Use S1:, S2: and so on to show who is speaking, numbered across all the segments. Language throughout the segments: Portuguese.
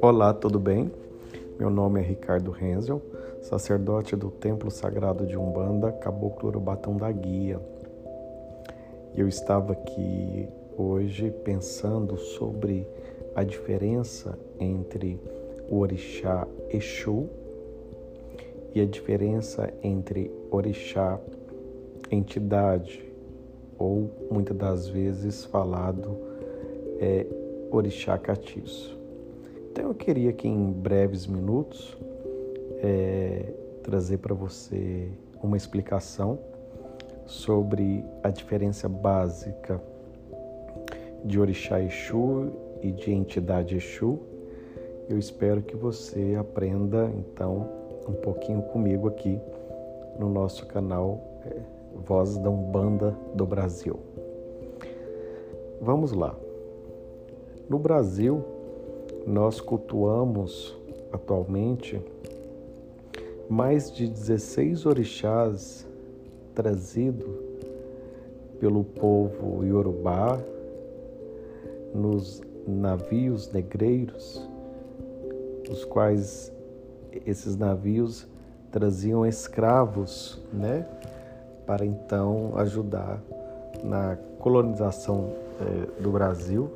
S1: Olá, tudo bem? Meu nome é Ricardo Renzel, sacerdote do Templo Sagrado de Umbanda, Caboclo Urubatão da Guia. Eu estava aqui hoje pensando sobre a diferença entre o orixá Exu e a diferença entre orixá entidade ou muitas das vezes falado é orixá catiço. Então eu queria aqui em breves minutos é, trazer para você uma explicação sobre a diferença básica de Orixá Exu e de entidade Exu. Eu espero que você aprenda então um pouquinho comigo aqui no nosso canal é, Voz da Umbanda do Brasil. Vamos lá. No Brasil, nós cultuamos atualmente mais de 16 orixás trazidos pelo povo iorubá nos navios negreiros, os quais esses navios traziam escravos, né, para então ajudar na colonização eh, do Brasil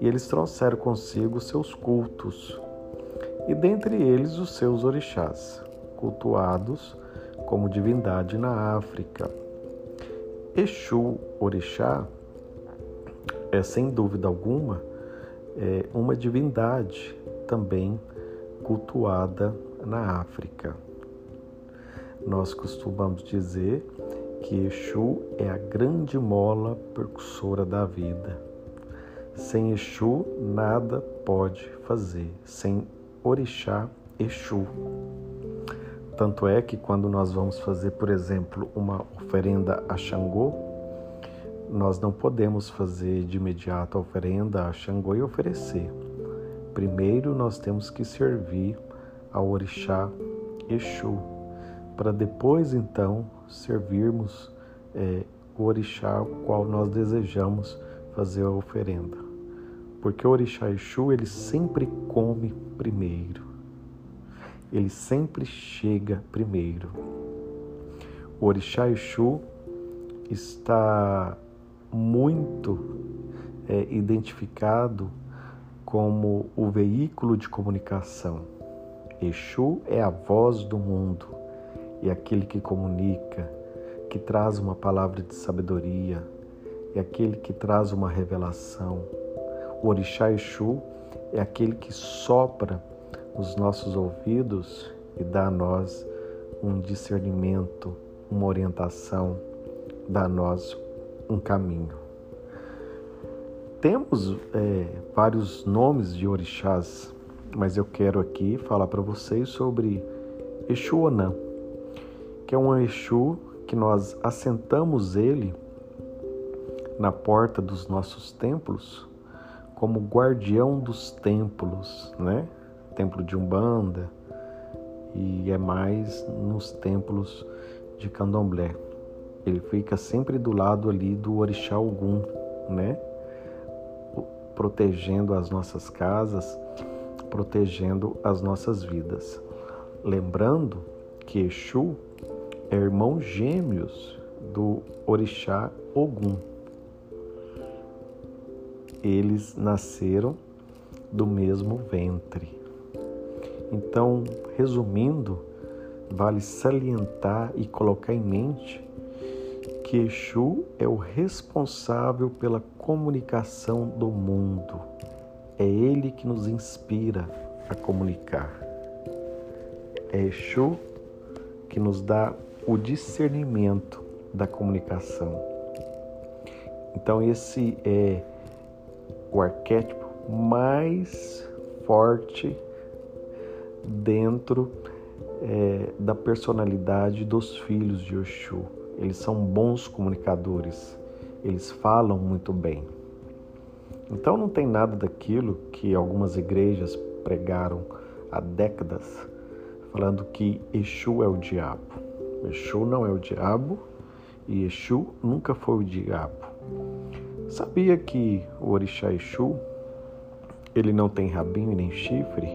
S1: e eles trouxeram consigo seus cultos, e dentre eles os seus orixás, cultuados como divindade na África. Exu Orixá é, sem dúvida alguma, é uma divindade também cultuada na África. Nós costumamos dizer que Exu é a grande mola percussora da vida sem Exu, nada pode fazer. Sem Orixá, Exu. Tanto é que quando nós vamos fazer, por exemplo, uma oferenda a Xangô, nós não podemos fazer de imediato a oferenda a Xangô e oferecer. Primeiro nós temos que servir ao Orixá Exu, para depois então servirmos é, o Orixá ao qual nós desejamos fazer a oferenda. Porque o Orixá Exu, ele sempre come primeiro. Ele sempre chega primeiro. O Orixá Exu está muito é, identificado como o veículo de comunicação. Exu é a voz do mundo e aquele que comunica, que traz uma palavra de sabedoria, é aquele que traz uma revelação o orixá Exu é aquele que sopra nos nossos ouvidos e dá a nós um discernimento, uma orientação, dá a nós um caminho. Temos é, vários nomes de orixás, mas eu quero aqui falar para vocês sobre Exu Onã, que é um Exu que nós assentamos ele na porta dos nossos templos como guardião dos templos, né? Templo de Umbanda e é mais nos templos de Candomblé. Ele fica sempre do lado ali do Orixá Ogum, né? Protegendo as nossas casas, protegendo as nossas vidas. Lembrando que Exu é irmão gêmeos do Orixá Ogum eles nasceram do mesmo ventre. Então, resumindo, vale salientar e colocar em mente que Exu é o responsável pela comunicação do mundo. É ele que nos inspira a comunicar. É Exu que nos dá o discernimento da comunicação. Então, esse é o arquétipo mais forte dentro é, da personalidade dos filhos de Oxu. Eles são bons comunicadores, eles falam muito bem. Então não tem nada daquilo que algumas igrejas pregaram há décadas, falando que Exu é o diabo. Exu não é o diabo E Exu nunca foi o diabo. Sabia que o orixá Exu ele não tem rabinho nem chifre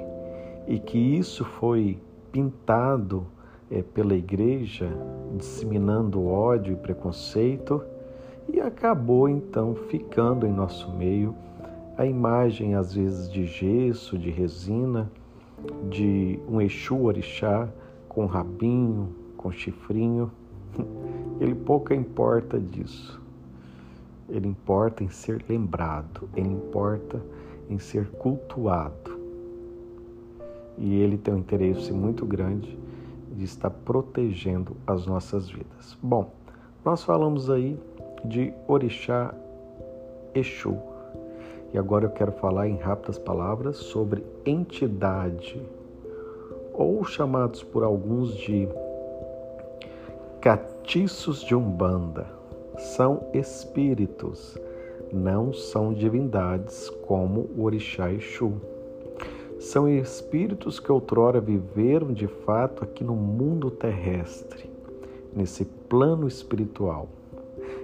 S1: e que isso foi pintado é, pela igreja, disseminando ódio e preconceito, e acabou então ficando em nosso meio a imagem, às vezes, de gesso, de resina, de um Exu orixá com rabinho, com chifrinho. Ele pouco importa disso. Ele importa em ser lembrado, ele importa em ser cultuado. E ele tem um interesse muito grande de estar protegendo as nossas vidas. Bom, nós falamos aí de Orixá Exu. E agora eu quero falar em rápidas palavras sobre entidade, ou chamados por alguns de catiços de Umbanda. São espíritos, não são divindades como o Orixá Exu. São espíritos que outrora viveram de fato aqui no mundo terrestre, nesse plano espiritual.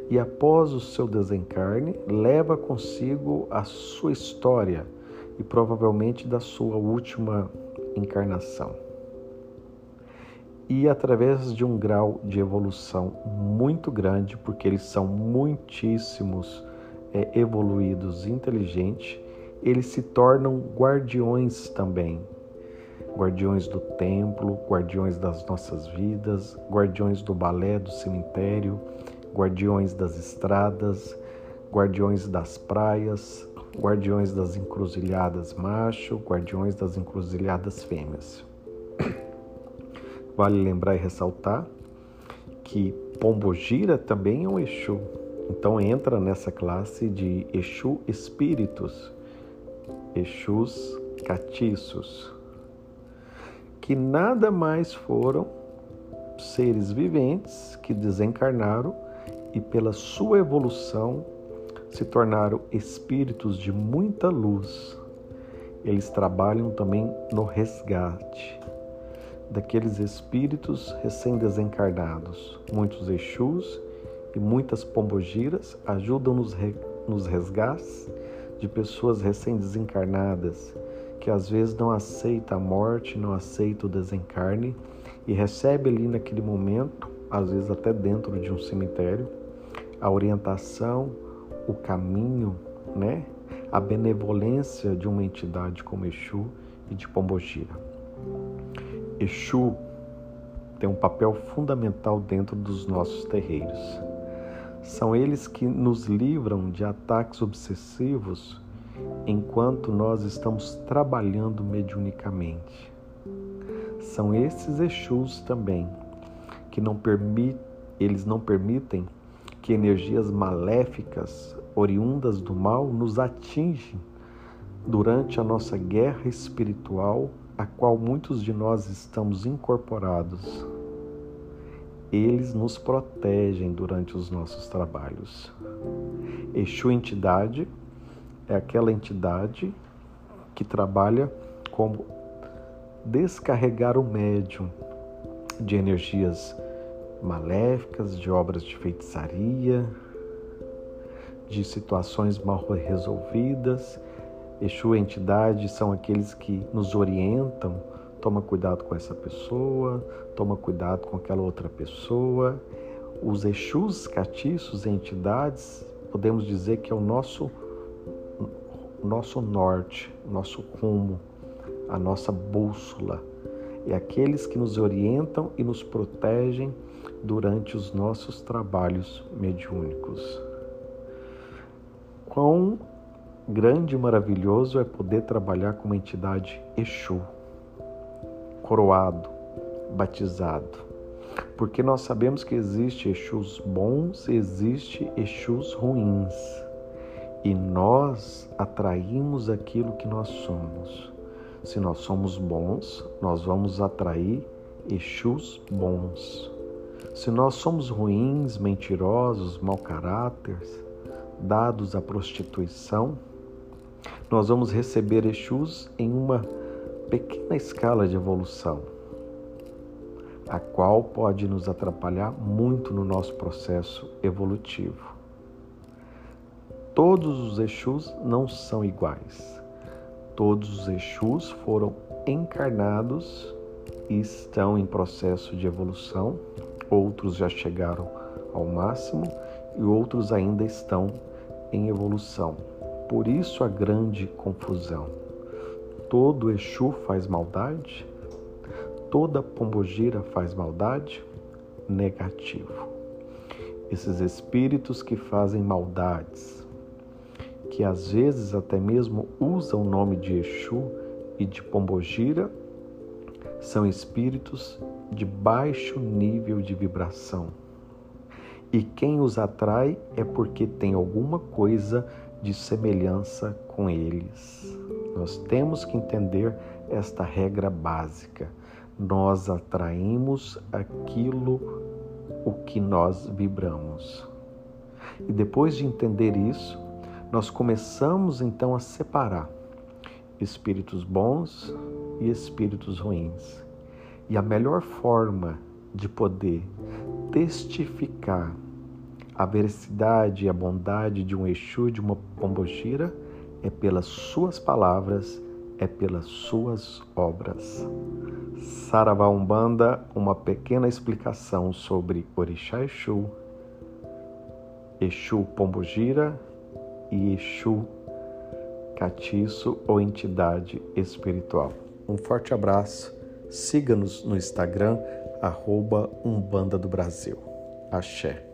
S1: E após o seu desencarne, leva consigo a sua história e provavelmente da sua última encarnação. E através de um grau de evolução muito grande, porque eles são muitíssimos é, evoluídos, inteligentes, eles se tornam guardiões também. Guardiões do templo, guardiões das nossas vidas, guardiões do balé, do cemitério, guardiões das estradas, guardiões das praias, guardiões das encruzilhadas macho, guardiões das encruzilhadas fêmeas. Vale lembrar e ressaltar que Pombogira também é um Exu, então entra nessa classe de Exu espíritos, Exus catiços, que nada mais foram seres viventes que desencarnaram e pela sua evolução se tornaram espíritos de muita luz. Eles trabalham também no resgate daqueles espíritos recém-desencarnados. Muitos Exus e muitas pombogiras ajudam nos, nos resgates de pessoas recém-desencarnadas que às vezes não aceita a morte, não aceita o desencarne e recebe ali naquele momento, às vezes até dentro de um cemitério, a orientação, o caminho, né? A benevolência de uma entidade como Exu e de Pombogira. Exu tem um papel fundamental dentro dos nossos terreiros. São eles que nos livram de ataques obsessivos enquanto nós estamos trabalhando mediunicamente. São esses Exus também que não permit, eles não permitem que energias maléficas oriundas do mal nos atingem durante a nossa guerra espiritual, a qual muitos de nós estamos incorporados eles nos protegem durante os nossos trabalhos. Exu entidade é aquela entidade que trabalha como descarregar o médium de energias maléficas, de obras de feitiçaria, de situações mal resolvidas. Exu entidade são aqueles que nos orientam Toma cuidado com essa pessoa, toma cuidado com aquela outra pessoa. Os Exus catiços, entidades, podemos dizer que é o nosso, nosso norte, nosso rumo, a nossa bússola. É aqueles que nos orientam e nos protegem durante os nossos trabalhos mediúnicos. Quão grande e maravilhoso é poder trabalhar com uma entidade Exu coroado, batizado. Porque nós sabemos que existe Exus bons e existe Exus ruins. E nós atraímos aquilo que nós somos. Se nós somos bons, nós vamos atrair Exus bons. Se nós somos ruins, mentirosos, mau caráteres, dados à prostituição, nós vamos receber Exus em uma pequena escala de evolução. a qual pode nos atrapalhar muito no nosso processo evolutivo. Todos os Exus não são iguais. Todos os Exus foram encarnados e estão em processo de evolução. Outros já chegaram ao máximo e outros ainda estão em evolução. Por isso a grande confusão. Todo Exu faz maldade? Toda pombogira faz maldade? Negativo. Esses espíritos que fazem maldades, que às vezes até mesmo usam o nome de Exu e de pombogira, são espíritos de baixo nível de vibração e quem os atrai é porque tem alguma coisa de semelhança com eles. Nós temos que entender esta regra básica. Nós atraímos aquilo o que nós vibramos. E depois de entender isso, nós começamos então a separar espíritos bons e espíritos ruins. E a melhor forma de poder testificar a veracidade e a bondade de um Exu, de uma Pombogira, é pelas suas palavras, é pelas suas obras. Saravá Umbanda, uma pequena explicação sobre Orixá Exu, Exu Pombogira e Exu Catiço ou entidade espiritual. Um forte abraço, siga-nos no Instagram, arroba Umbanda do Brasil. Axé.